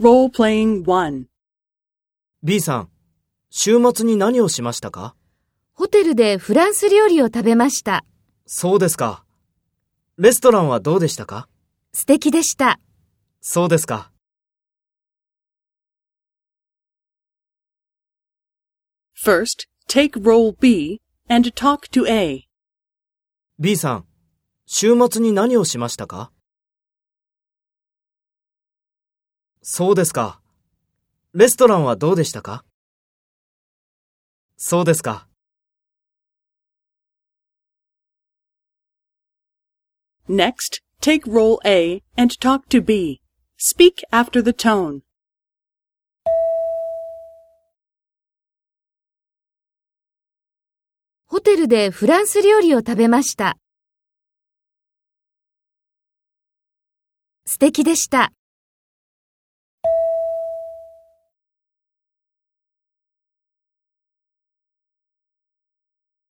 Role-playing 1. B さん、週末に何をしましたか？ホテルでフランス料理を食べました。そうですか。レストランはどうでしたか？素敵でした。そうですか。First, take role B and talk to A. B さん、週末に何をしましたか？そうですか。レストランはどうでしたか？そうですか。Next, take role A and talk to B. Speak after the tone. ホテルでフランス料理を食べました。素敵でした。